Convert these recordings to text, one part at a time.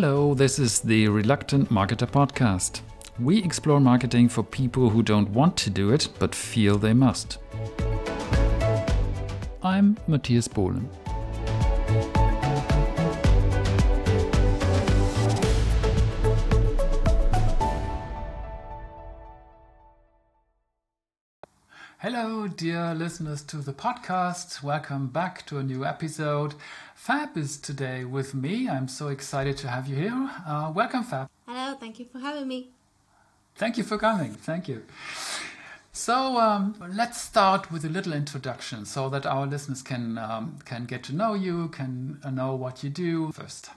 Hello, this is the Reluctant Marketer podcast. We explore marketing for people who don't want to do it but feel they must. I'm Matthias Bohlen. Hello, dear listeners to the podcast. Welcome back to a new episode. Fab is today with me. I'm so excited to have you here. Uh, welcome, Fab. Hello, thank you for having me. Thank you for coming. Thank you. So um, let's start with a little introduction, so that our listeners can um, can get to know you, can uh, know what you do first.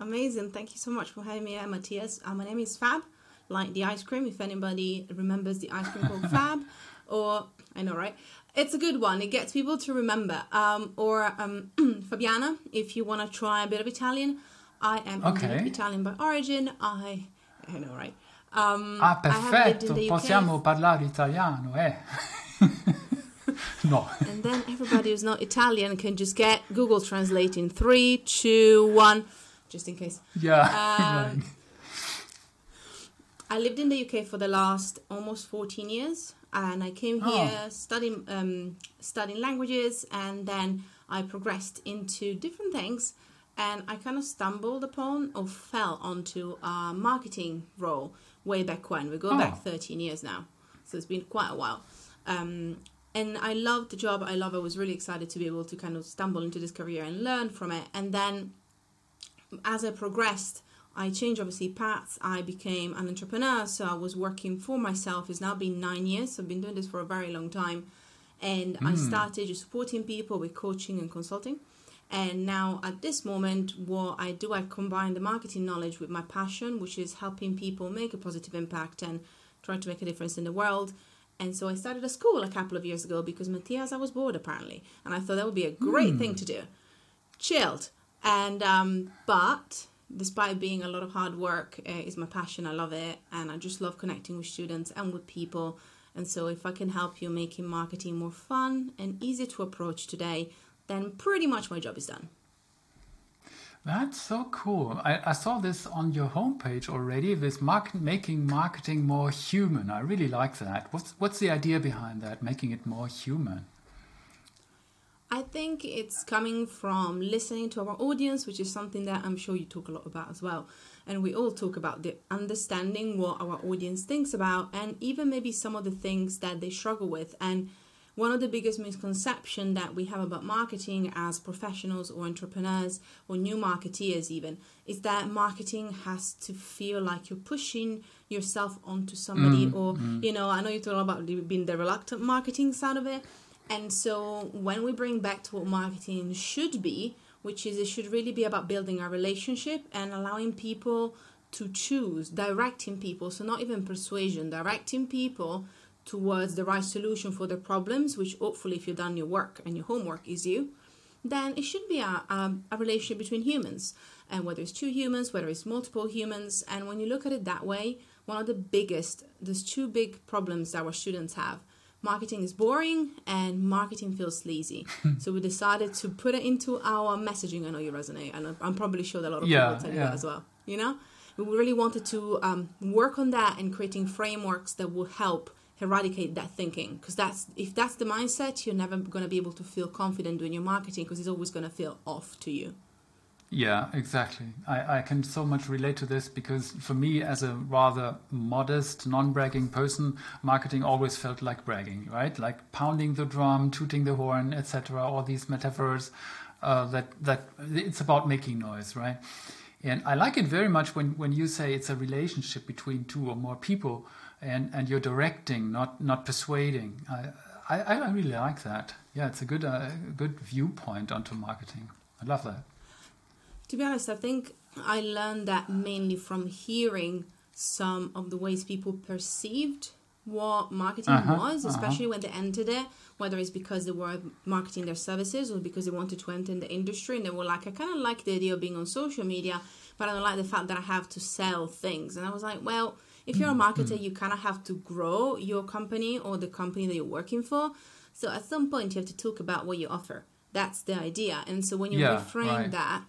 Amazing. Thank you so much for having me, Matthias. Uh, my name is Fab, like the ice cream. If anybody remembers the ice cream called Fab, or I know, right? It's a good one. It gets people to remember. Um, or um, Fabiana, if you want to try a bit of Italian. I am Okay. Italian by origin. I, I know, right? Um, Ah, I have lived in perfetto. Possiamo parlare italiano, eh? no. And then everybody who's not Italian can just get Google Translate in three, two, one, just in case. Yeah. Um, I lived in the UK for the last almost 14 years, and I came Oh. here studying um, studying languages, and then I progressed into different things, and I kind of stumbled upon or fell onto a marketing role way back when. We go Oh. back 13 years now, so it's been quite a while. Um, and I loved the job. I love. I was really excited to be able to kind of stumble into this career and learn from it, and then as I progressed, I changed obviously paths. I became an entrepreneur, so I was working for myself. It's now been nine years. So I've been doing this for a very long time, and I started just supporting people with coaching and consulting. And now at this moment, what I do, I combine the marketing knowledge with my passion, which is helping people make a positive impact and trying to make a difference in the world. And so I started a school a couple of years ago because Matthias, I was bored apparently, and I thought that would be a great thing to do chilled and um but despite being a lot of hard work uh, is my passion i love it and i just love connecting with students and with people and so if i can help you making marketing more fun and easy to approach today then pretty much my job is done That's so cool. I, I saw this on your homepage already. This market, making marketing more human. I really like that. What's what's the idea behind that? Making it more human. I think it's coming from listening to our audience, which is something that I'm sure you talk a lot about as well. And we all talk about the understanding what our audience thinks about and even maybe some of the things that they struggle with. And one of the biggest misconceptions that we have about marketing as professionals or entrepreneurs or new marketeers even is that marketing has to feel like you're pushing yourself onto somebody mm, or mm. you know i know you talk about being the reluctant marketing side of it and so when we bring back to what marketing should be, which is it should really be about building a relationship and allowing people to choose, directing people, so not even persuasion, directing people towards the right solution for their problems, which hopefully if you've done your work and your homework is you, then it should be a, a, a relationship between humans. And whether it's two humans, whether it's multiple humans, and when you look at it that way, one of the biggest, there's two big problems that our students have marketing is boring and marketing feels sleazy. so we decided to put it into our messaging. I know you resonate, and I'm- probably sure that a lot of Yeah, people tell you yeah. that as well. You know, we really wanted to um, work on that and creating frameworks that will help eradicate that thinking. Because that's if that's the mindset, you're never going to be able to feel confident doing your marketing because it's always going to feel off to you. Yeah, exactly. I, I can so much relate to this because for me, as a rather modest, non bragging person, marketing always felt like bragging, right? Like pounding the drum, tooting the horn, etc. All these metaphors uh, that, that it's about making noise, right? And I like it very much when, when you say it's a relationship between two or more people and, and you're directing, not, not persuading. I, I, I really like that. Yeah, it's a good, uh, good viewpoint onto marketing. I love that. To be honest, I think I learned that mainly from hearing some of the ways people perceived what marketing Uh-huh, was, uh-huh. especially when they entered it, whether it's because they were marketing their services or because they wanted to enter in the industry and they were like, I kind of like the idea of being on social media, but I don't like the fact that I have to sell things. And I was like, well, if you're a marketer, you kind of have to grow your company or the company that you're working for. So at some point, you have to talk about what you offer. That's the idea. And so when you Yeah, reframe right. that,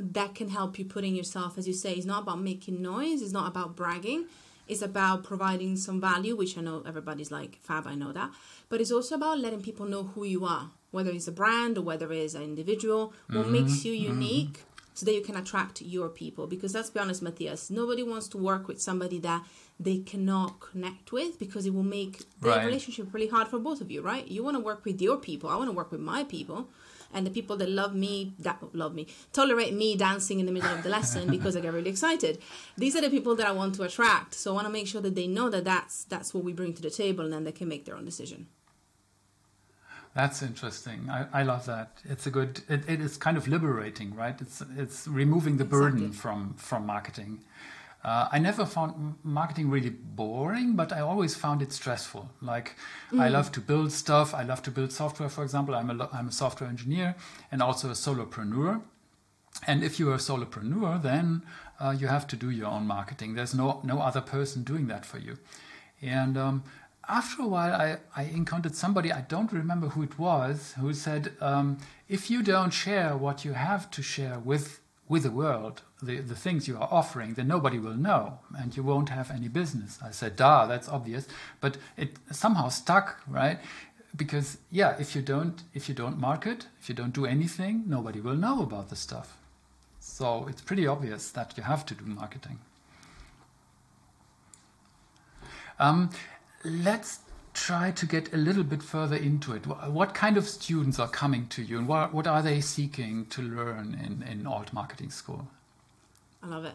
that can help you putting yourself, as you say, it's not about making noise, it's not about bragging. It's about providing some value, which I know everybody's like, Fab, I know that. But it's also about letting people know who you are, whether it's a brand or whether it's an individual, what Mm-hmm. makes you unique so that you can attract your people. Because let's be honest, Matthias, nobody wants to work with somebody that they cannot connect with because it will make the Right. relationship really hard for both of you, right? You want to work with your people. I want to work with my people. And the people that love me, that love me, tolerate me dancing in the middle of the lesson because I get really excited. These are the people that I want to attract. So I want to make sure that they know that that's that's what we bring to the table, and then they can make their own decision. That's interesting. I, I love that. It's a good. It, it is kind of liberating, right? It's it's removing the burden Exactly. from from marketing. Uh, I never found marketing really boring, but I always found it stressful. Like I love to build stuff. I love to build software. For example, I'm a lo- I'm a software engineer and also a solopreneur. And if you're a solopreneur, then uh, you have to do your own marketing. There's no no other person doing that for you. And um, after a while, I, I encountered somebody I don't remember who it was who said, um, "If you don't share what you have to share with with the world, the, the things you are offering, then nobody will know, and you won't have any business." I said, "Duh, that's obvious," but it somehow stuck, right? Because yeah, if you don't if you don't market, if you don't do anything, nobody will know about the stuff. So it's pretty obvious that you have to do marketing. Um, let's try to get a little bit further into it. What kind of students are coming to you, and what, what are they seeking to learn in, in Alt Marketing School? I love it.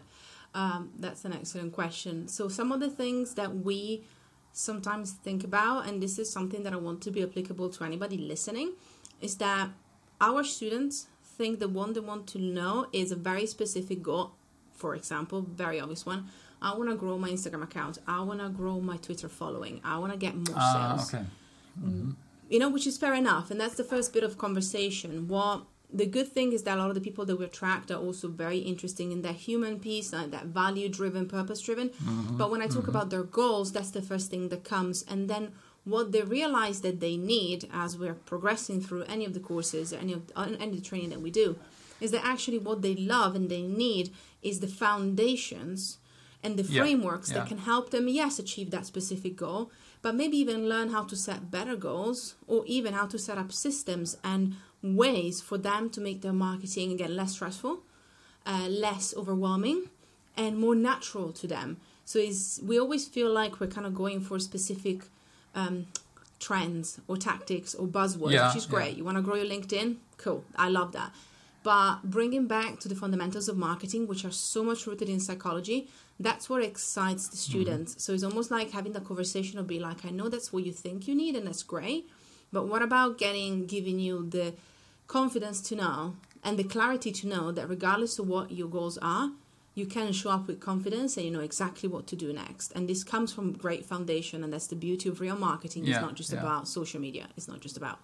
Um, that's an excellent question. So, some of the things that we sometimes think about, and this is something that I want to be applicable to anybody listening, is that our students think the one they want to know is a very specific goal. For example, very obvious one. I want to grow my Instagram account. I want to grow my Twitter following. I want to get more Ah, sales okay. you know, which is fair enough. And that's the first bit of conversation. What the good thing is that a lot of the people that we attract are also very interesting in that human piece, uh, that value driven, purpose driven. But when I talk about their goals, that's the first thing that comes. And then what they realize that they need as we're progressing through any of the courses, any of uh, any of the training that we do, is that actually what they love and they need is the foundations and the Yeah, frameworks yeah. that can help them, yes, achieve that specific goal, but maybe even learn how to set better goals or even how to set up systems and ways for them to make their marketing again less stressful, uh, less overwhelming, and more natural to them. So is we always feel like we're kind of going for specific um, trends or tactics or buzzwords, Yeah, which is great. You want to grow your LinkedIn? Cool. I love that. But bringing back to the fundamentals of marketing, which are so much rooted in psychology, that's what excites the mm-hmm. students. So it's almost like having the conversation of be like, I know that's what you think you need, and that's great. But what about getting giving you the confidence to know and the clarity to know that regardless of what your goals are, you can show up with confidence and you know exactly what to do next. And this comes from great foundation, and that's the beauty of real marketing. Yeah, it's not just yeah. about social media. It's not just about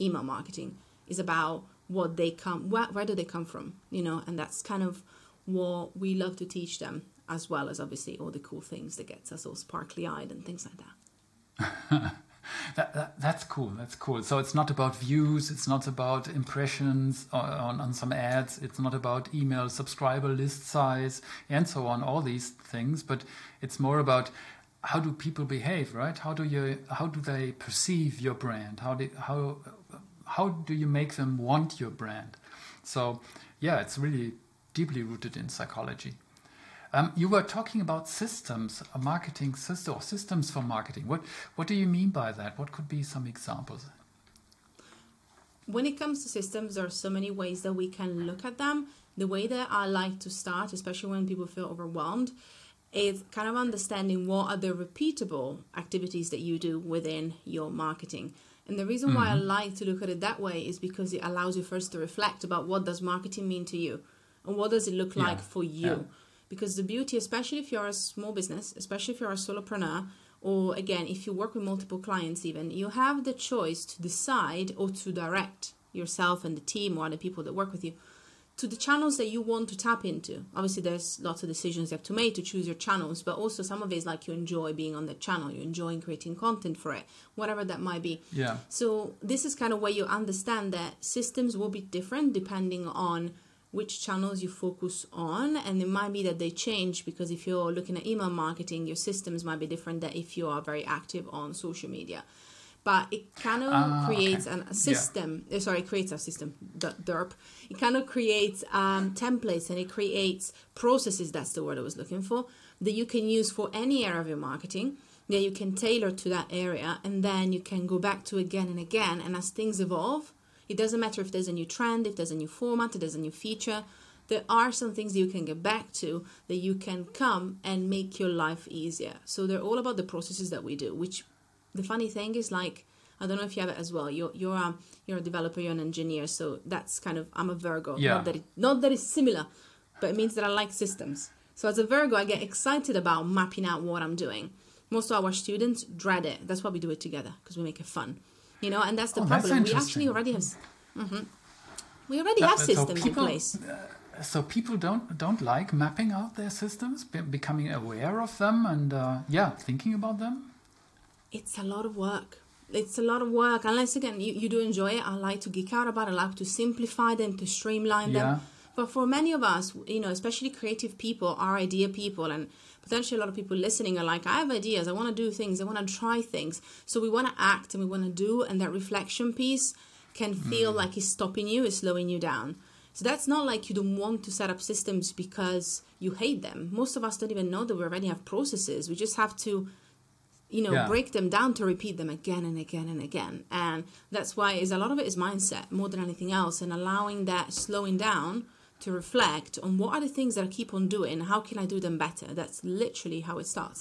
email marketing. It's about what they come, where, where do they come from, you know? And that's kind of what we love to teach them, as well as obviously all the cool things that gets us all sparkly eyed and things like that. That, that, that's cool. That's cool. So it's not about views. It's not about impressions on, on, some ads. It's not about email subscriber list size and so on. All these things, but it's more about how do people behave, right? How do you how do they perceive your brand? How do how how do you make them want your brand? So yeah, it's really deeply rooted in psychology. Um, you were talking about systems, a marketing system, or systems for marketing. What what do you mean by that? What could be some examples? when it comes to systems, there are so many ways that we can look at them. The way that I like to start, especially when people feel overwhelmed, is kind of understanding what are the repeatable activities that you do within your marketing. And the reason why I mm-hmm. like to look at it that way is because it allows you first to reflect about what does marketing mean to you and what does it look like Yeah, for you. yeah. Because the beauty, especially if you're a small business, especially if you're a solopreneur, or again, if you work with multiple clients, even, you have the choice to decide or to direct yourself and the team or other people that work with you to the channels that you want to tap into. Obviously, there's lots of decisions you have to make to choose your channels, but also some of it is like you enjoy being on the channel, you enjoy creating content for it, whatever that might be. Yeah. So this is kind of where you understand that systems will be different depending on which channels you focus on and it might be that they change because if you're looking at email marketing your systems might be different than if you are very active on social media but it kind of Ah, creates okay. a system uh, sorry creates a system derp. It kind of creates um, templates and it creates processes that's the word i was looking for that you can use for any area of your marketing that you can tailor to that area and then you can go back to again and again. And as things evolve it doesn't matter if there's a new trend if there's a new format if there's a new feature there are some things that you can get back to that you can come and make your life easier. So they're all about the processes that we do which the funny thing is like I don't know if you have it as well. You're you're a you're a developer, you're an engineer, so that's kind of I'm a Virgo. Yeah. Not that it, not that it's similar, but it means that I like systems. So as a Virgo, I get excited about mapping out what I'm doing. Most of our students dread it. That's why we do it together because we make it fun, you know. And that's the Oh, that's problem. we actually already have. hmm We already That- have so systems in people- place. So people don't don't like mapping out their systems, be, becoming aware of them, and uh, yeah, thinking about them. It's a lot of work. It's a lot of work. Unless again you, you do enjoy it. I like to geek out about it. I like to simplify them, to streamline Yeah. them. But for many of us, you know, especially creative people, our idea people, and potentially a lot of people listening are like, I have ideas. I want to do things. I want to try things. So we want to act and we want to do, and that reflection piece can feel mm. like it's stopping you, it's slowing you down. So that's not like you don't want to set up systems because you hate them. Most of us don't even know that we already have processes. We just have to you know Yeah. break them down to repeat them again and again and again and that's why is a lot of it is mindset more than anything else and allowing that slowing down to reflect on what are the things that i keep on doing how can i do them better that's literally how it starts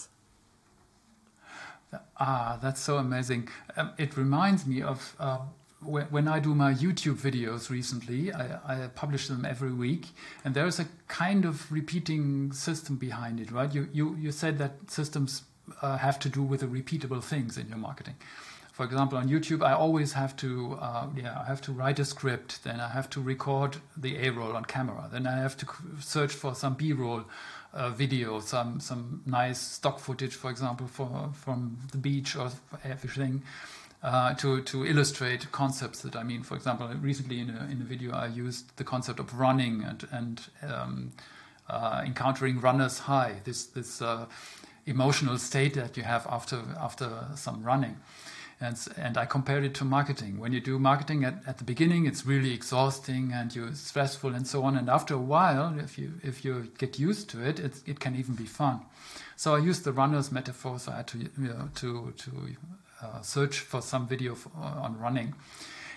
Ah, that's so amazing. Um, it reminds me of uh, when, when I do my YouTube videos recently, I, I publish them every week, and there's a kind of repeating system behind it, right? You, you, you said that systems uh, have to do with the repeatable things in your marketing. For example, on YouTube, I always have to, uh, yeah, I have to write a script. Then I have to record the A roll on camera. Then I have to search for some B roll uh, video, some some nice stock footage, for example, for from the beach or everything, uh, to to illustrate concepts that I mean. For example, recently in a in a video, I used the concept of running and and um, uh, encountering runner's high. This this uh, emotional state that you have after after some running. And, and I compared it to marketing. When you do marketing at, at the beginning, it's really exhausting and you're stressful and so on. And after a while, if you if you get used to it, it's, it can even be fun. So I used the runner's metaphor. So I had to you know, to to uh, search for some video f on running,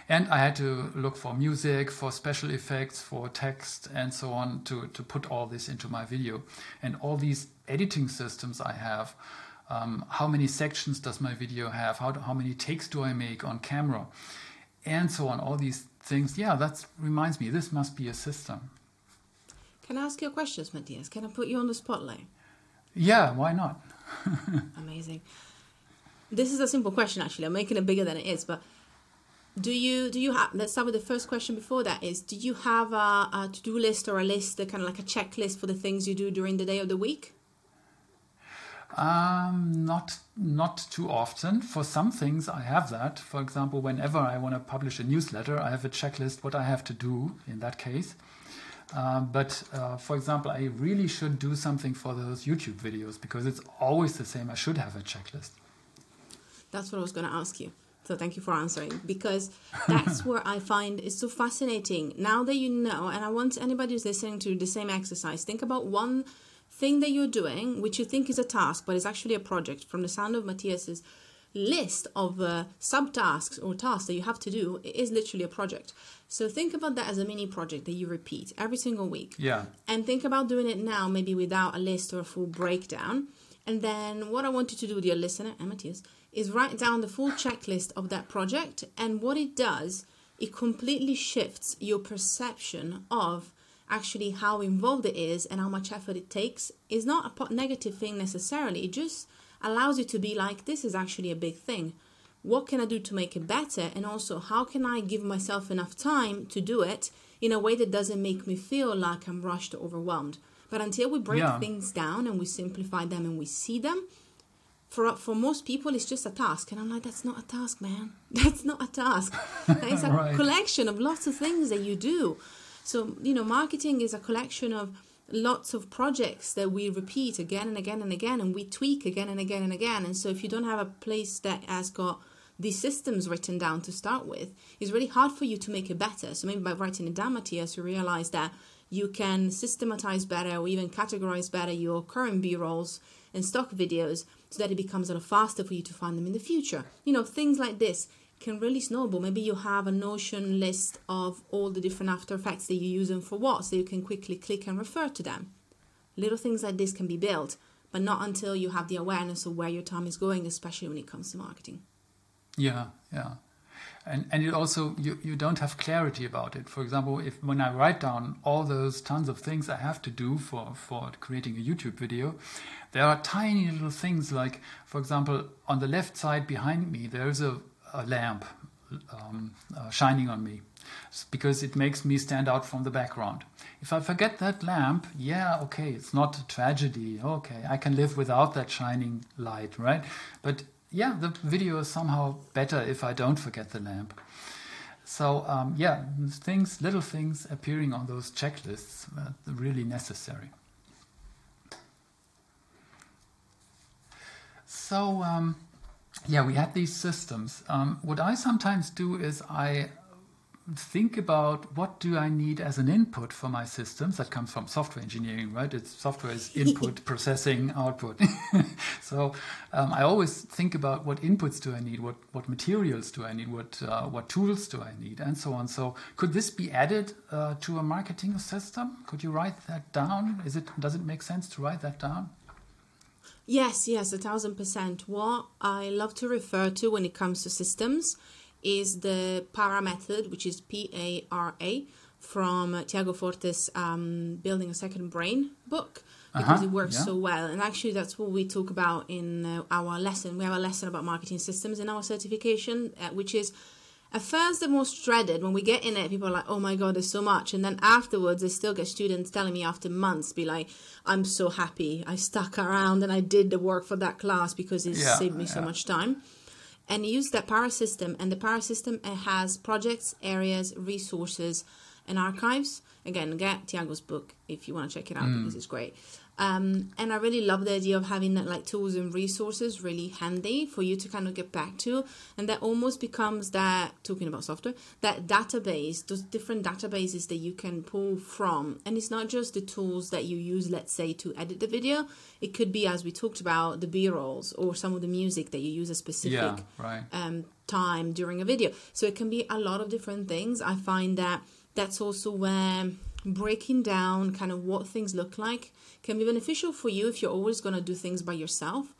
and I had to look for music, for special effects, for text, and so on to to put all this into my video. And all these editing systems I have um, how many sections does my video have? How, do- how many takes do i make on camera? And so on all these things. Yeah that reminds me this must be a system. Can i ask you a question matthias? Can i put you on the spotlight? Yeah why not? Amazing. This is a simple question actually. I'm making it bigger than it is but do you do you have let's start with the first question before that is do you have a, a to-do list or a list kind of like a checklist for the things you do during the day of the week? Um, not not too often. For some things i have that. For example whenever i want to publish a newsletter i have a checklist what i have to do in that case. Uh, but uh, for example i really should do something for those youtube videos because it's always the same. I should have a checklist. That's what I was going to ask you. So thank you for answering because that's where I find it's so fascinating. Now that you know, and I want anybody who's listening to the same exercise, think about one thing that you're doing which you think is a task, but is actually a project. From the sound of Matthias's list of uh, subtasks or tasks that you have to do, it is literally a project. So think about that as a mini project that you repeat every single week yeah and think about doing it now, maybe without a list or a full breakdown. And then what I want you to do, dear listener, and Matthias, is write down the full checklist of that project. And what it does, it completely shifts your perception of actually how involved it is and how much effort it takes. Is not a negative thing necessarily. It just allows you to be like, this is actually a big thing. What can I do to make it better? And also, how can I give myself enough time to do it in a way that doesn't make me feel like I'm rushed or overwhelmed? But until we break Yeah. things down and we simplify them and we see them, for for most people it's just a task and i'm like that's not a task man that's not a task is a Right. collection of lots of things that you do So, you know, marketing is a collection of lots of projects that we repeat again and again and again and we tweak again and again and again. And so if you don't have a place that has got these systems written down to start with, it's really hard for you to make it better. So maybe by writing it down, Matthias, you realize that you can systematize better or even categorize better your current b-rolls and stock videos so that it becomes a lot faster for you to find them in the future. You know, things like this can really snowball. Maybe you have a Notion list of all the different After Effects that you use and for what, so you can quickly click and refer to them. Little things like this can be built, but not until you have the awareness of where your time is going, especially when it comes to marketing. Yeah, yeah. And, and it also you, you don't have clarity about it. For example, if when I write down all those tons of things I have to do for, for creating a YouTube video, there are tiny little things like, for example, on the left side behind me, there's a, a lamp um, uh, shining on me because it makes me stand out from the background. If I forget that lamp, yeah, okay, it's not a tragedy. Okay, I can live without that shining light, right? But yeah, the video is somehow better if I don't forget the lamp. So um, yeah, things, little things appearing on those checklists are really necessary. So um, yeah, we had these systems. Um, what I sometimes do is I think about what do I need as an input for my systems. That comes from software engineering, right? It's software is input, processing, output. so um, I always think about what inputs do I need, what what materials do I need, what uh, what tools do I need, and so on. So could this be added uh, to a marketing system? Could you write that down? Is it does it make sense to write that down? Yes, yes, a thousand percent. What I love to refer to when it comes to systems is the PARA method, which is P A R A, from Tiago Forte's um, Building a Second Brain book because uh-huh, it works yeah. so well. And actually, that's what we talk about in uh, our lesson. We have a lesson about marketing systems in our certification, uh, which is at first the most dreaded when we get in it people are like oh my god there's so much and then afterwards i still get students telling me after months be like i'm so happy i stuck around and i did the work for that class because it yeah, saved me yeah. so much time and use that PARA system and the PARA system has projects areas resources and archives again get tiago's book if you want to check it out mm. because it's great um, and I really love the idea of having that like tools and resources really handy for you to kind of get back to. And that almost becomes that, talking about software, that database, those different databases that you can pull from. And it's not just the tools that you use, let's say, to edit the video. It could be, as we talked about, the B rolls or some of the music that you use a specific yeah, right. um, time during a video. So it can be a lot of different things. I find that that's also where breaking down kind of what things look like can be beneficial for you if you're always going to do things by yourself.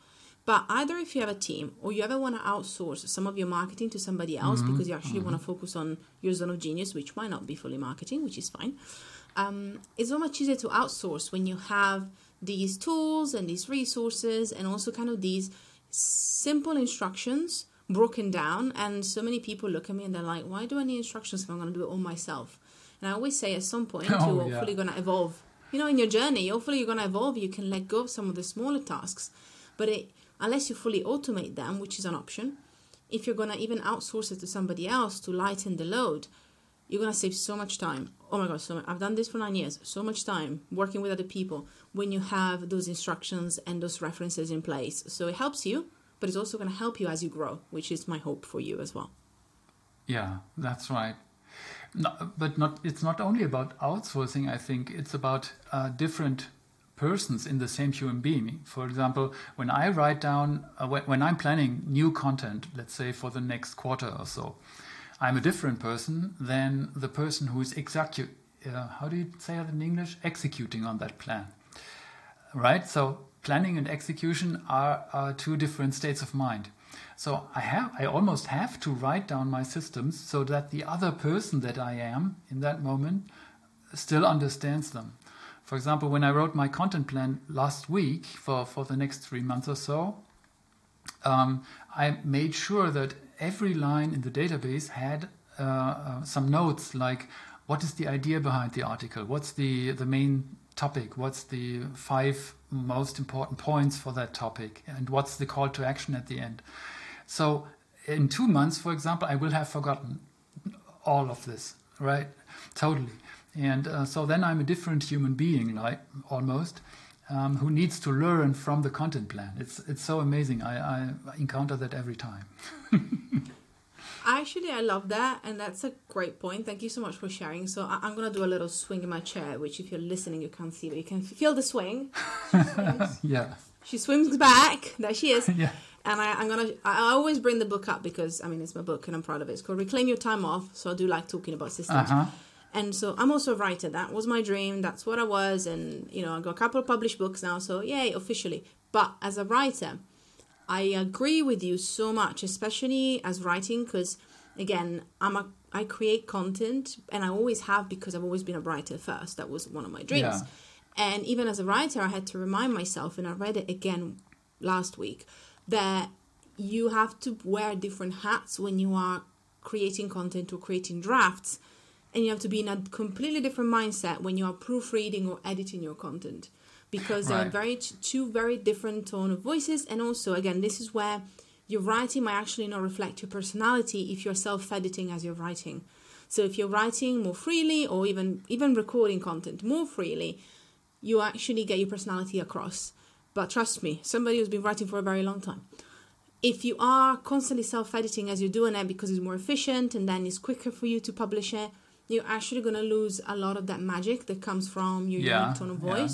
But either if you have a team or you ever want to outsource some of your marketing to somebody else mm-hmm. because you actually mm-hmm. want to focus on your zone of genius, which might not be fully marketing, which is fine. Um, it's so much easier to outsource when you have these tools and these resources and also kind of these simple instructions broken down. And so many people look at me and they're like, why do I need instructions if I'm going to do it all myself? And I always say at some point oh, you're hopefully yeah. going to evolve. You know, in your journey, hopefully you're going to evolve. You can let go of some of the smaller tasks. But it, unless you fully automate them, which is an option, if you're going to even outsource it to somebody else to lighten the load, you're going to save so much time. Oh my gosh, so I've done this for nine years. So much time working with other people when you have those instructions and those references in place. So it helps you, but it's also going to help you as you grow, which is my hope for you as well. Yeah, that's right. No, but not. It's not only about outsourcing. I think it's about uh, different persons in the same human being. For example, when I write down, uh, when, when, I'm planning new content, let's say for the next quarter or so, I'm a different person than the person who is execu- uh, how do you say that in English? Executing on that plan. Right? So planning and execution are, are two different states of mind. So I have, I almost have to write down my systems so that the other person that I am in that moment still understands them. For example, when I wrote my content plan last week for, for the next three months or so, um, I made sure that every line in the database had uh, uh, some notes like what is the idea behind the article, what's the, the main topic, what's the five most important points for that topic, and what's the call to action at the end. So in two months, for example, I will have forgotten all of this, right? Totally. And uh, so then I'm a different human being, like almost, um, who needs to learn from the content plan. It's it's so amazing. I, I encounter that every time. Actually, I love that, and that's a great point. Thank you so much for sharing. So I- I'm gonna do a little swing in my chair, which if you're listening, you can't see, but you can feel the swing. She Yeah, she swims back. There she is. yeah, And I, I'm gonna. I always bring the book up because I mean it's my book and I'm proud of it. It's called Reclaim Your Time Off. So I do like talking about systems. uh huh, And so I'm also a writer. That was my dream. That's what I was. And, you know, I got a couple of published books now. So, yay, officially. But as a writer, I agree with you so much, especially as writing, because, again, I'm a, I create content and I always have because I've always been a writer first. That was one of my dreams. Yeah. And even as a writer, I had to remind myself, and I read it again last week, that you have to wear different hats when you are creating content or creating drafts and you have to be in a completely different mindset when you are proofreading or editing your content because there are very two very different tone of voices. And also again this is where your writing might actually not reflect your personality if you're self-editing as you're writing. So if you're writing more freely or even even recording content more freely you actually get your personality across. But trust me somebody who's been writing for a very long time if you are constantly self-editing as you're doing it because it's more efficient and then it's quicker for you to publish it you're actually going to lose a lot of that magic that comes from your Yeah, unique tone of yeah.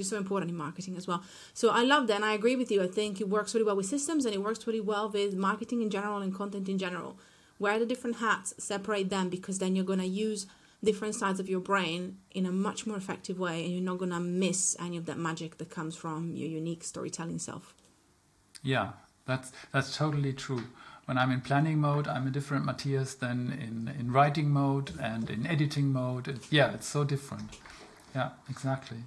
Which is so important in marketing as well so i love that and i agree with you i think it works really well with systems and it works really well with marketing in general and content in general wear the different hats separate them because then you're going to use different sides of your brain in a much more effective way and you're not going to miss any of that magic that comes from your unique storytelling self yeah. That's that's totally true. When I'm in planning mode, I'm a different Matthias than in in writing mode and in editing mode. It's, yeah, it's so different. Yeah, exactly.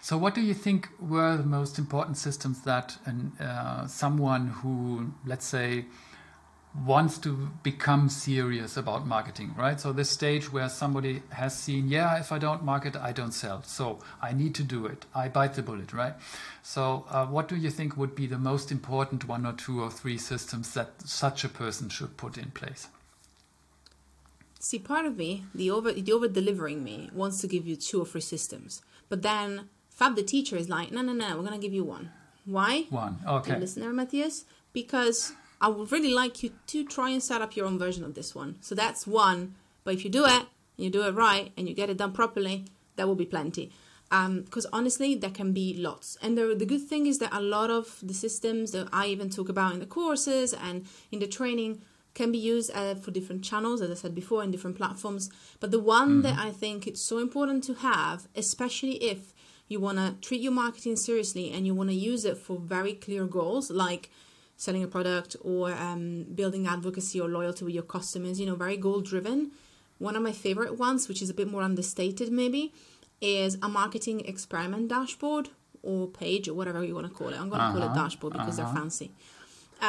So, what do you think were the most important systems that an, uh, someone who, let's say, wants to become serious about marketing, right? So, this stage where somebody has seen, yeah, if I don't market, I don't sell. So, I need to do it. I bite the bullet, right? So, uh, what do you think would be the most important one or two or three systems that such a person should put in place? See, part of me, the over the over delivering me, wants to give you two or three systems, but then Fab the teacher is like, no, no, no, we're gonna give you one. Why? One. Okay. listen there, Matthias, because I would really like you to try and set up your own version of this one. So that's one. But if you do it, you do it right, and you get it done properly, that will be plenty. Because honestly, there can be lots. And the, the good thing is that a lot of the systems that I even talk about in the courses and in the training can be used uh, for different channels, as I said before, in different platforms. But the one that I think it's so important to have, especially if you want to treat your marketing seriously and you want to use it for very clear goals like selling a product or um, building advocacy or loyalty with your customers, you know, very goal driven. One of my favorite ones, which is a bit more understated maybe, is a marketing experiment dashboard or page or whatever you want to call it. I'm going to call it Uh-huh, dashboard because uh-huh. they're fancy.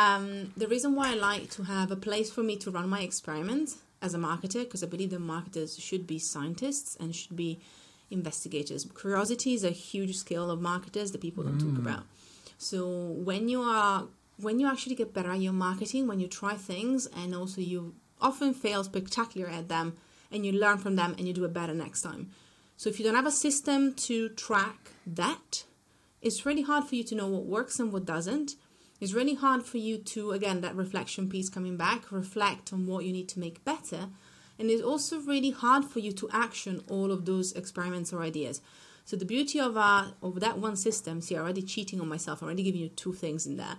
Um, the reason why I like to have a place for me to run my experiments as a marketer, because I believe that marketers should be scientists and should be investigators. Curiosity is a huge skill of marketers that people don't talk mm. about. So when you are when you actually get better at your marketing, when you try things and also you often fail spectacular at them and you learn from them and you do it better next time. So if you don't have a system to track that, it's really hard for you to know what works and what doesn't. It's really hard for you to, again, that reflection piece coming back, reflect on what you need to make better. And it's also really hard for you to action all of those experiments or ideas. So the beauty of uh, of that one system, see, I'm already cheating on myself. I'm already giving you two things in there.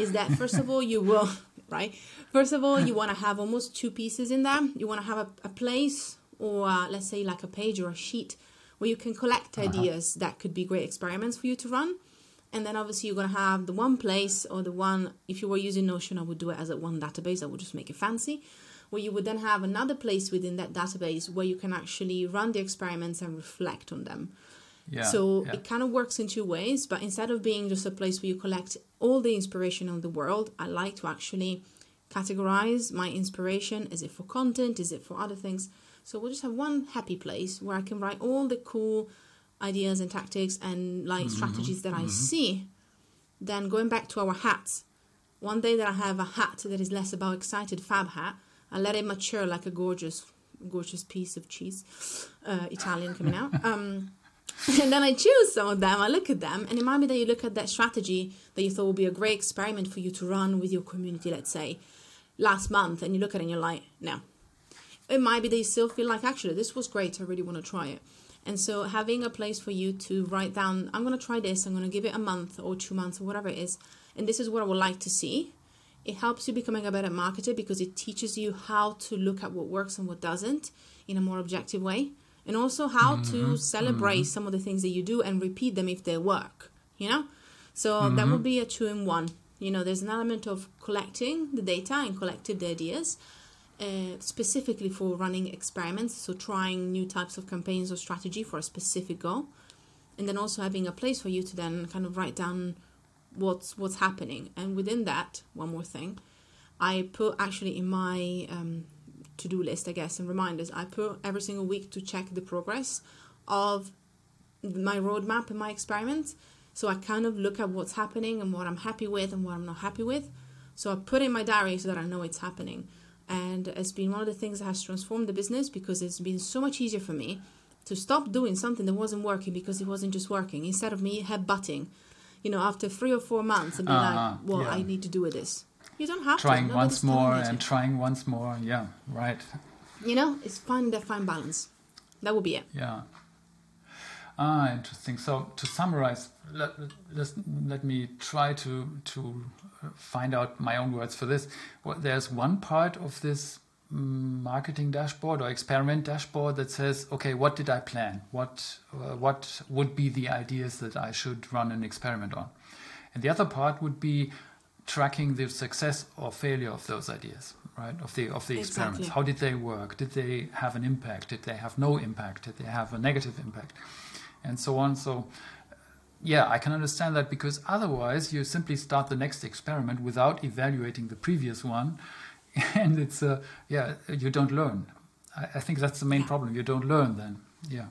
Is that first of all you will right? First of all, you want to have almost two pieces in there. You want to have a, a place or uh, let's say like a page or a sheet where you can collect ideas that could be great experiments for you to run. And then obviously you're going to have the one place or the one, if you were using Notion, I would do it as a one database. I would just make it fancy. Where you would then have another place within that database where you can actually run the experiments and reflect on them. Yeah. So yeah. it kind of works in two ways, but instead of being just a place where you collect all the inspiration of the world, I like to actually categorize my inspiration. Is it for content? Is it for other things? So we'll just have one happy place where I can write all the cool ideas and tactics and like mm-hmm, strategies that I mm-hmm. see. Then going back to our hats, one day that I have a hat that is less about excited fab hat, I let it mature like a gorgeous gorgeous piece of cheese, uh, Italian coming out. Um, and then I choose some of them, I look at them, and it might be that you look at that strategy that you thought would be a great experiment for you to run with your community, let's say, last month, and you look at it and you're like, no. It might be that you still feel like, actually, this was great, I really want to try it. And so having a place for you to write down, I'm going to try this, I'm going to give it a month or two months or whatever it is, and this is what I would like to see. It helps you becoming a better marketer because it teaches you how to look at what works and what doesn't in a more objective way and also how mm-hmm. to celebrate mm-hmm. some of the things that you do and repeat them if they work you know so mm-hmm. that would be a two in one you know there's an element of collecting the data and collecting the ideas uh, specifically for running experiments so trying new types of campaigns or strategy for a specific goal and then also having a place for you to then kind of write down what's what's happening and within that one more thing i put actually in my um, to do list, I guess, and reminders. I put every single week to check the progress of my roadmap and my experiments. So I kind of look at what's happening and what I'm happy with and what I'm not happy with. So I put in my diary so that I know it's happening. And it's been one of the things that has transformed the business because it's been so much easier for me to stop doing something that wasn't working because it wasn't just working. Instead of me head butting, you know, after three or four months and be uh-huh, like, well, yeah. I need to do with this. You don't have trying to. Trying once more and trying once more. Yeah, right. You know, it's finding that fine balance. That would be it. Yeah. Ah, interesting. So to summarize, let, let, let me try to to find out my own words for this. Well, there's one part of this marketing dashboard or experiment dashboard that says, okay, what did I plan? What uh, what would be the ideas that I should run an experiment on? And the other part would be tracking the success or failure of those ideas right? Of the of the experiments. Exactly. how did they work? Did they have an impact? Did they have no impact? Did they have a negative impact? And so on. So yeah i can understand that because otherwise you simply start the next experiment without evaluating the previous one and it's uh, yeah you don't learn I, I think that's the main problem you don't learn then yeah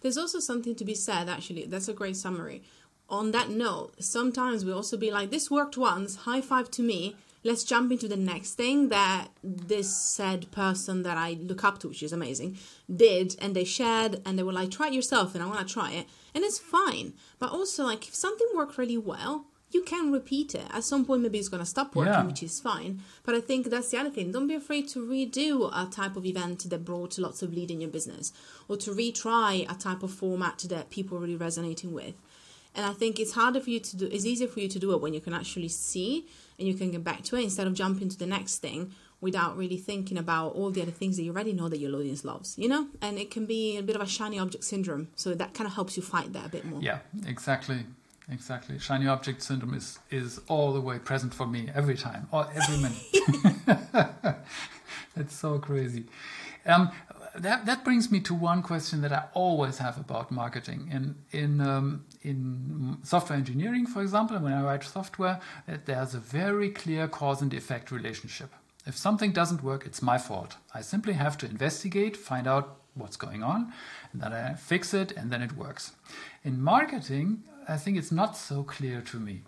there's also something to be said actually that's a great summary on that note, sometimes we also be like, this worked once, high five to me. Let's jump into the next thing that this said person that I look up to, which is amazing, did. And they shared and they were like, try it yourself and I want to try it. And it's fine. But also, like, if something worked really well, you can repeat it. At some point, maybe it's going to stop working, yeah. which is fine. But I think that's the other thing. Don't be afraid to redo a type of event that brought lots of lead in your business or to retry a type of format that people are really resonating with. And I think it's harder for you to do, it's easier for you to do it when you can actually see and you can get back to it instead of jumping to the next thing without really thinking about all the other things that you already know that your audience loves, you know? And it can be a bit of a shiny object syndrome. So that kind of helps you fight that a bit more. Yeah, exactly. Exactly. Shiny object syndrome is, is all the way present for me every time or every minute. That's so crazy. Um, that that brings me to one question that I always have about marketing. In in um, in software engineering, for example, when I write software, there's a very clear cause and effect relationship. If something doesn't work, it's my fault. I simply have to investigate, find out what's going on, and then I fix it, and then it works. In marketing, I think it's not so clear to me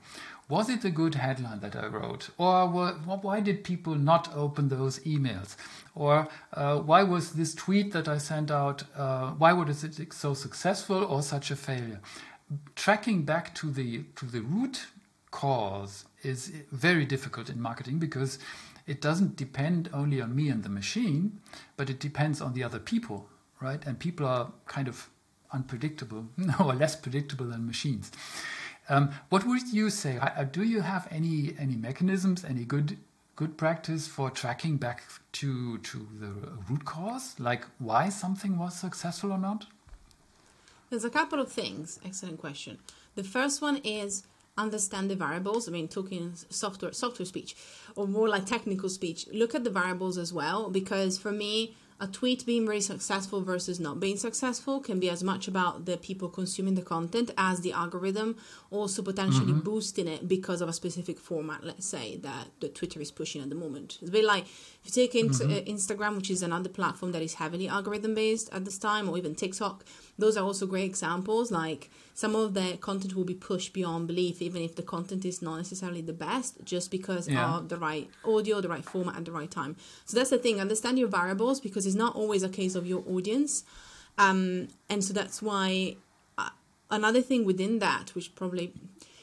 was it a good headline that I wrote? Or were, why did people not open those emails? Or uh, why was this tweet that I sent out, uh, why was it so successful or such a failure? Tracking back to the, to the root cause is very difficult in marketing because it doesn't depend only on me and the machine, but it depends on the other people, right? And people are kind of unpredictable, or less predictable than machines. Um, what would you say? Do you have any any mechanisms, any good good practice for tracking back to to the root cause, like why something was successful or not? There's a couple of things. Excellent question. The first one is understand the variables. I mean, talking software software speech, or more like technical speech. Look at the variables as well, because for me a tweet being very successful versus not being successful can be as much about the people consuming the content as the algorithm also potentially mm-hmm. boosting it because of a specific format let's say that the twitter is pushing at the moment it's a bit like if you take in- mm-hmm. uh, instagram which is another platform that is heavily algorithm based at this time or even tiktok those are also great examples like some of the content will be pushed beyond belief, even if the content is not necessarily the best, just because Yeah. of the right audio, the right format, at the right time. So that's the thing. Understand your variables because it's not always a case of your audience, um, and so that's why uh, another thing within that, which probably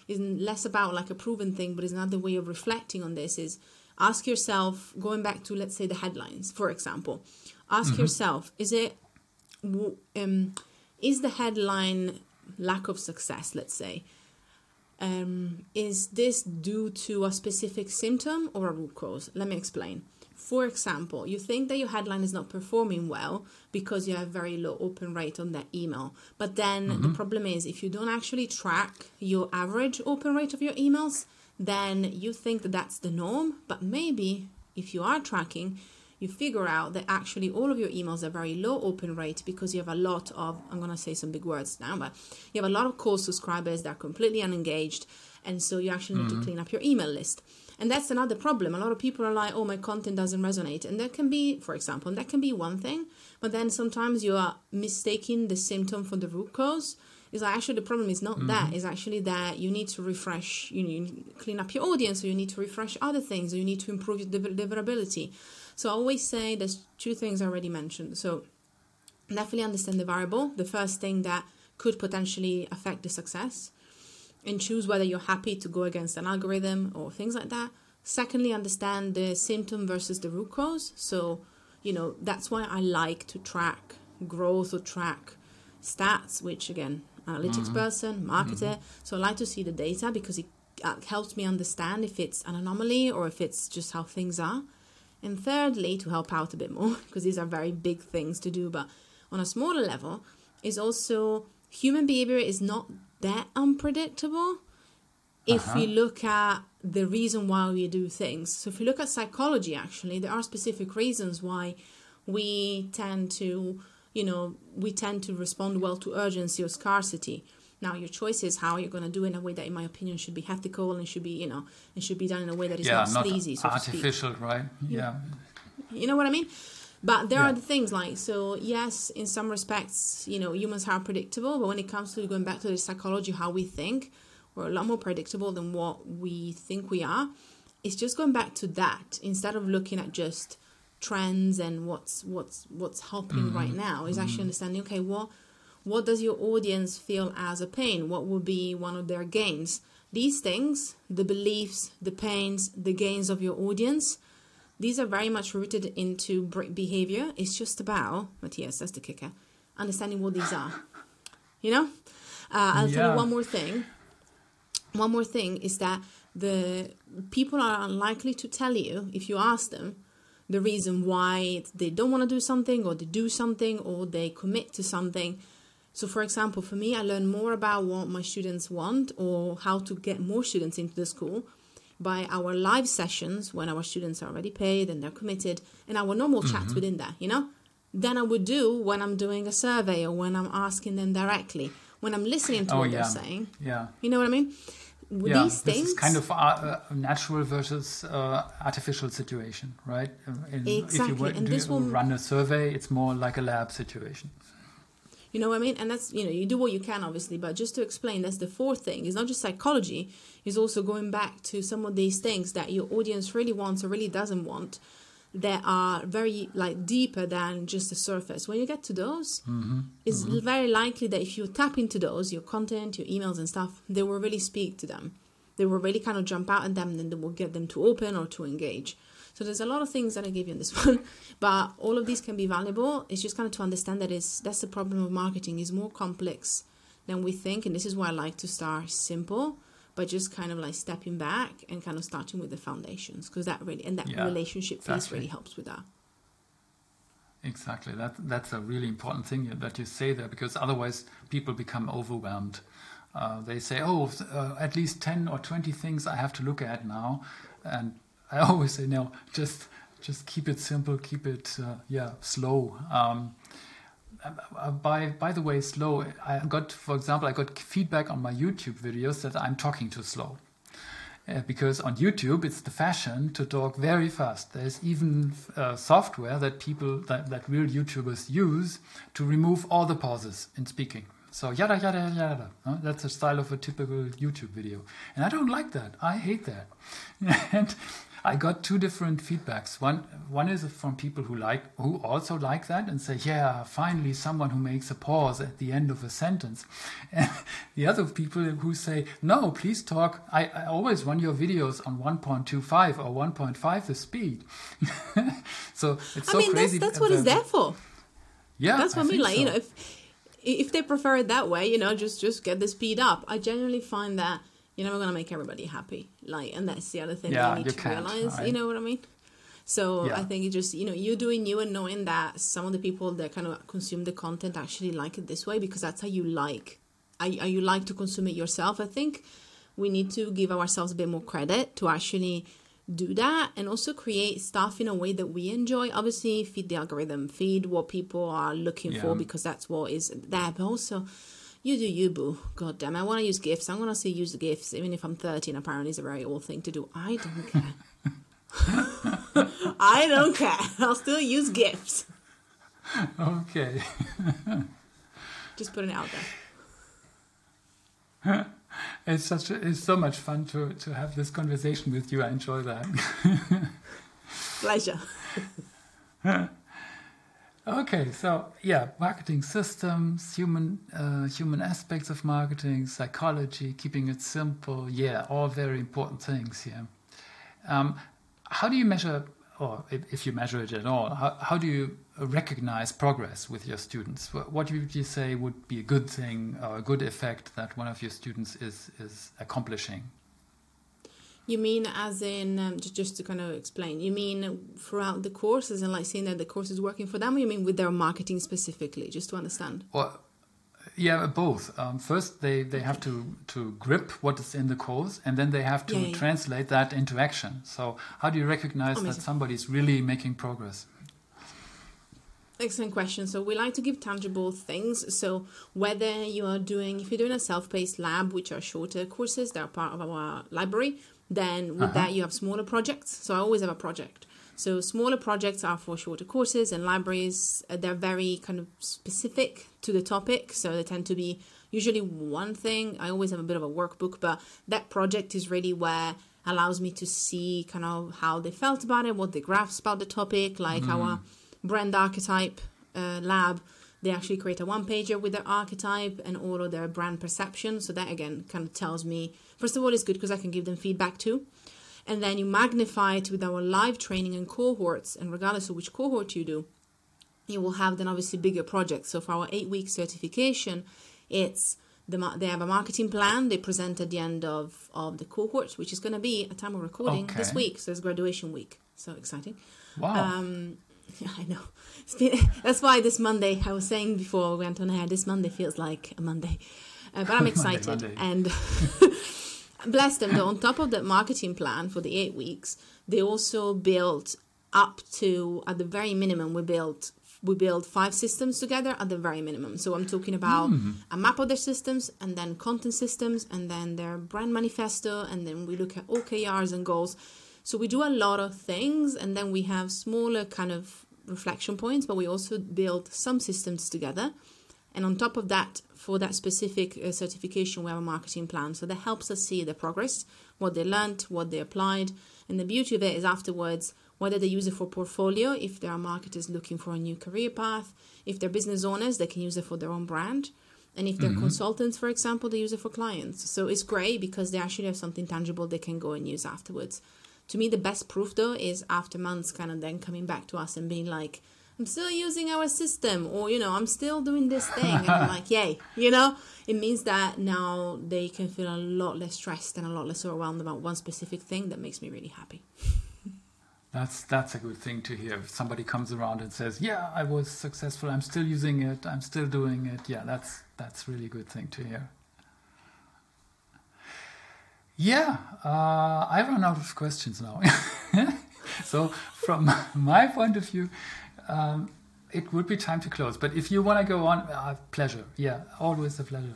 is less about like a proven thing, but is another way of reflecting on this is ask yourself going back to let's say the headlines for example ask yourself is it um, is the headline lack of success let's say? Um, is this due to a specific symptom or a root cause? Let me explain. For example you think that your headline is not performing well because you have very low open rate on that email. But then the problem is if you don't actually track your average open rate of your emails then you think that that's the norm. But maybe if you are tracking you figure out that actually all of your emails are very low open rate because you have a lot of i'm going to say some big words now but you have a lot of core subscribers that are completely unengaged and so you actually need to mm-hmm. clean up your email list. And that's another problem. A lot of people are like oh my content doesn't resonate. And that can be for example that can be one thing but then sometimes you are mistaking the symptom for the root cause is like actually the problem is not mm-hmm. that. It's actually that you need to refresh you, know, need to clean up your audience or you need to refresh other things or you need to improve your deliverability so i always say there's two things i already mentioned. So definitely understand the variable. The first thing that could potentially affect the success and choose whether you're happy to go against an algorithm or things like that. Secondly understand the symptom versus the root cause. So you know that's why i like to track growth or track stats which again analytics person marketer. So i like to see the data because it uh, helps me understand if it's an anomaly or if it's just how things are. And thirdly to help out a bit more because these are very big things to do but on a smaller level is also human behavior is not that unpredictable. If Uh-huh. we look at the reason why we do things. So if you look at psychology, actually, there are specific reasons why we tend to, you know, we tend to respond well to urgency or scarcity. Now, your choice is how you're going to do it in a way that, in my opinion, should be ethical and should be, you know, and should be done in a way that is yeah, not not sleazy, so to speak. artificial, right? Mm-hmm. Yeah. You know what I mean? But there Yeah. are the things like so. Yes, in some respects, you know, humans are predictable, but when it comes to going back to the psychology, how we think, we're a lot more predictable than what we think we are. It's just going back to that instead of looking at just trends and what's what's what's happening right now. Is actually understanding okay, what what does your audience feel as a pain? What will be one of their gains? These things, the beliefs, the pains, the gains of your audience, these are very much rooted into behavior. It's just about, Matthias, that's the kicker, understanding what these are. You know? Uh, I'll tell you one more thing. One more thing is that the people are unlikely to tell you, if you ask them, the reason why they don't want to do something or they do something or they commit to something. So, for example, for me, I learn more about what my students want or how to get more students into the school by our live sessions when our students are already paid and they're committed and our normal Mm-hmm. chats within that, you know, than I would do when I'm doing a survey or when I'm asking them directly, when I'm listening to Oh what yeah. they're saying. Yeah. You know what I mean? Yeah, These this things. is kind of a, natural versus uh, artificial situation, right? In- If you were and to this will- run a survey, it's more like a lab situation. You know what I mean? And that's, you know, you do what you can, obviously, but just to explain, that's the fourth thing. It's not just psychology, it's also going back to some of these things that your audience really wants or really doesn't want that are very, like, deeper than just the surface. When you get to those, mm-hmm. it's mm-hmm. very likely that if you tap into those, your content, your emails and stuff, they will really speak to them. They will really kind of jump out at them and then they will get them to open or to engage. So there's a lot of things that I gave you in this one, but all of these can be valuable. It's just kind of to understand that is that's the problem of marketing is more complex than we think, and this is why I like to start simple, but just kind of like stepping back and kind of starting with the foundations because that really and that Yeah, relationship piece exactly. really helps with that. Exactly. That that's a really important thing that you say there because otherwise people become overwhelmed. Uh, they say, "Oh, uh, at least ten or twenty things I have to look at now," and I always say, "No, just just keep it simple, keep it uh, yeah slow." Um, by by the way, slow. I got, for example, I got feedback on my YouTube videos that I'm talking too slow. Uh, because on YouTube it's the fashion to talk very fast. There's even uh, software that people that, that real YouTubers use to remove all the pauses in speaking. So yada yada yada. No? That's the style of a typical YouTube video, and I don't like that. I hate that. and I got two different feedbacks. One one is from people who like who also like that and say, "Yeah, finally someone who makes a pause at the end of a sentence." And the other people who say, "No, please talk. I, I always run your videos on 1.25 or 1.5 the speed." so it's so I mean, crazy. that's, that's what it's there for. Yeah, That's what I mean. Like you know, if if they prefer it that way, you know, just just get the speed up. I genuinely find that you're never gonna make everybody happy. Like, and that's the other thing Yeah, you need you to realize. You know what I mean? So Yeah. I think it just you know you're doing you and knowing that some of the people that kind of consume the content actually like it this way because that's how you like, how you like to consume it yourself. I think we need to give ourselves a bit more credit to actually do that and also create stuff in a way that we enjoy obviously feed the algorithm feed what people are looking for because that's what is there but also you do you boo god damn i want to use gifs i'm gonna say use gifs even if i'm 13. apparently it's a very old thing to do i don't care i don't care i'll still use gifs Okay. just putting it out there It's such a, it's so much fun to to have this conversation with you. I enjoy that. pleasure okay, so yeah, marketing systems, human uh, human aspects of marketing, psychology, keeping it simple. Yeah, all very important things here. Um, how do you measure, or if, if you measure it at all, how, how do you recognize progress with your students? What, what would you say would be a good thing or a good effect that one of your students is is accomplishing? You mean as in um, just just to kind of explain? You mean throughout the courses and like seeing that the course is working for them? Or you mean with their marketing specifically? Just to understand. Well, yeah, both. Um, first, they, they have to, to grip what is in the course, and then they have to Yeah, yeah, translate that into action. So, how do you recognize that Amazing. somebody's really making progress? Excellent question. So we like to give tangible things. So whether you are doing, if you're doing a self-paced lab, which are shorter courses, that are part of our library, then with that you have smaller projects. So I always have a project. So smaller projects are for shorter courses and libraries. uh, They're very kind of specific to the topic. So they tend to be usually one thing. I always have a bit of a workbook, but that project is really where allows me to see kind of how they felt about it, what they grasped about the topic, like our brand archetype uh, lab. They actually create a one pager with their archetype and all of their brand perception. So that again kind of tells me, first of all, it's good because I can give them feedback too. And then you magnify it with our live training and cohorts. And regardless of which cohort you do, you will have then obviously bigger projects. So for our eight week certification, it's the they have a marketing plan they present at the end of, of the cohort, which is going to be a time of recording this week. So it's graduation week. So exciting. Wow. Um, yeah, I know. Been, that's why this Monday, I was saying before we went on air, this Monday feels like a Monday. Uh, but I'm excited. Monday. And bless them, though, on top of that marketing plan for the eight weeks, they also built up to, at the very minimum, we built we build five systems together at the very minimum. So I'm talking about a map of their systems and then content systems and then their brand manifesto and then we look at OKRs and goals. So we do a lot of things and then we have smaller kind of reflection points, but we also build some systems together. And on top of that, for that specific uh, certification, we have a marketing plan. So that helps us see the progress, what they learned, what they applied. And the beauty of it is afterwards, whether they use it for portfolio, if there are marketers looking for a new career path, if they're business owners, they can use it for their own brand. And if they're consultants, for example, they use it for clients. So it's great because they actually have something tangible they can go and use afterwards. To me, the best proof though is after months, kind of then coming back to us and being like, I'm still using our system, or you know, I'm still doing this thing. And I'm like, yay, you know, it means that now they can feel a lot less stressed and a lot less overwhelmed about one specific thing that makes me really happy. That's that's a good thing to hear. If somebody comes around and says, "Yeah, I was successful. I'm still using it. I'm still doing it." Yeah, that's that's really good thing to hear. Yeah, uh, I run out of questions now. so from my point of view, um, it would be time to close. But if you want to go on, uh, pleasure. Yeah, always a pleasure.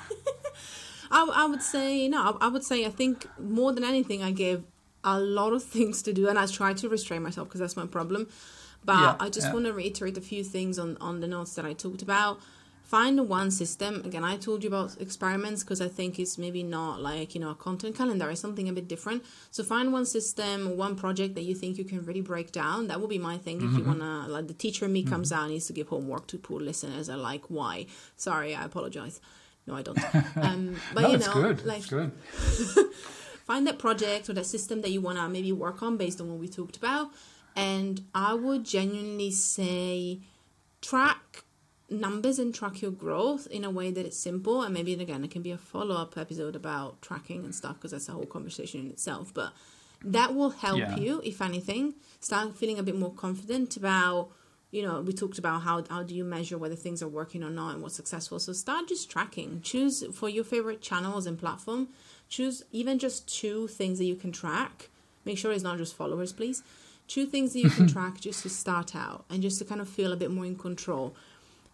I, I would say no. I, I would say I think more than anything, I gave a lot of things to do, and I try to restrain myself because that's my problem. But Yeah, I just yeah. want to reiterate a few things on on the notes that I talked about. Find one system again i told you about experiments because i think it's maybe not like you know a content calendar it's something a bit different so find one system one project that you think you can really break down that would be my thing mm-hmm. if you mm-hmm. want to like the teacher in me mm-hmm. comes out and needs to give homework to poor listeners are like why sorry i apologize no i don't um, but no, you know good. like it's good find that project or that system that you want to maybe work on based on what we talked about and i would genuinely say track numbers and track your growth in a way that it's simple and maybe again it can be a follow-up episode about tracking and stuff because that's a whole conversation in itself but that will help yeah. you if anything start feeling a bit more confident about you know we talked about how how do you measure whether things are working or not and what's successful so start just tracking. Choose for your favorite channels and platform choose even just two things that you can track. Make sure it's not just followers please. Two things that you can track just to start out and just to kind of feel a bit more in control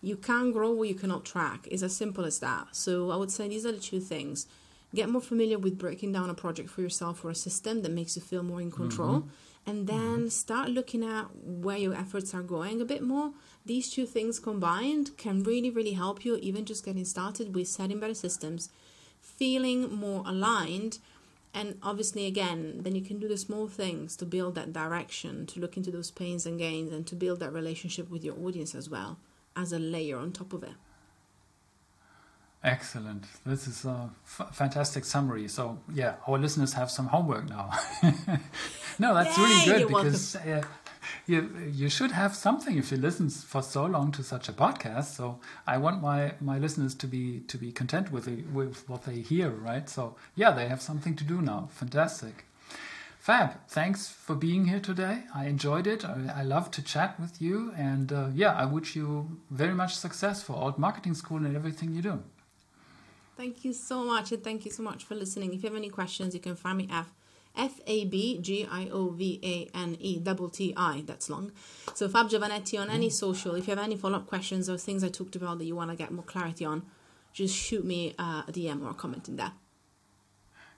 you can grow what you cannot track. It's as simple as that. So I would say these are the two things. Get more familiar with breaking down a project for yourself or a system that makes you feel more in control. Mm-hmm. And then mm-hmm. start looking at where your efforts are going a bit more. These two things combined can really, really help you, even just getting started with setting better systems, feeling more aligned. And obviously, again, then you can do the small things to build that direction, to look into those pains and gains, and to build that relationship with your audience as well as a layer on top of it. Excellent. This is a f- fantastic summary. So, yeah, our listeners have some homework now. no, that's Yay, really good because uh, you you should have something if you listen for so long to such a podcast. So, I want my my listeners to be to be content with the, with what they hear, right? So, yeah, they have something to do now. Fantastic. Fab, thanks for being here today. I enjoyed it. I, I love to chat with you. And uh, yeah, I wish you very much success for Alt Marketing School and everything you do. Thank you so much. And thank you so much for listening. If you have any questions, you can find me at F A B G I O V A N E double T I. That's long. So Fab Giovanetti on any social. If you have any follow up questions or things I talked about that you want to get more clarity on, just shoot me a DM or a comment in there.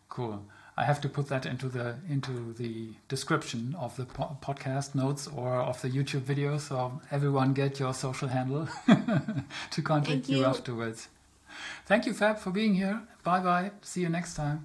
Cool. I have to put that into the into the description of the po- podcast notes or of the YouTube video, so everyone get your social handle to contact you. you afterwards. Thank you, Fab, for being here. Bye bye. See you next time.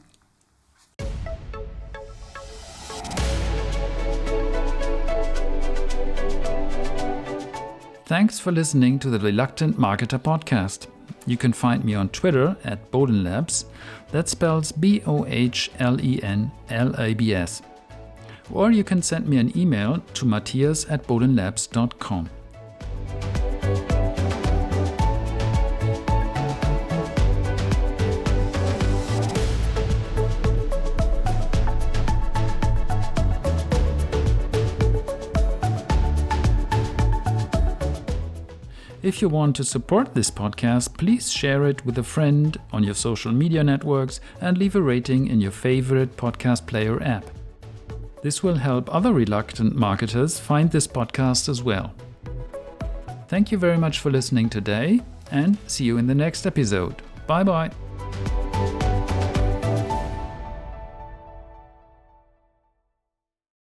Thanks for listening to the Reluctant Marketer podcast. You can find me on Twitter at Bohlen Labs. That spells B O H L E N L A B S. Or you can send me an email to matthias at bohlenlabs.com. If you want to support this podcast, please share it with a friend on your social media networks and leave a rating in your favorite podcast player app. This will help other reluctant marketers find this podcast as well. Thank you very much for listening today and see you in the next episode. Bye bye.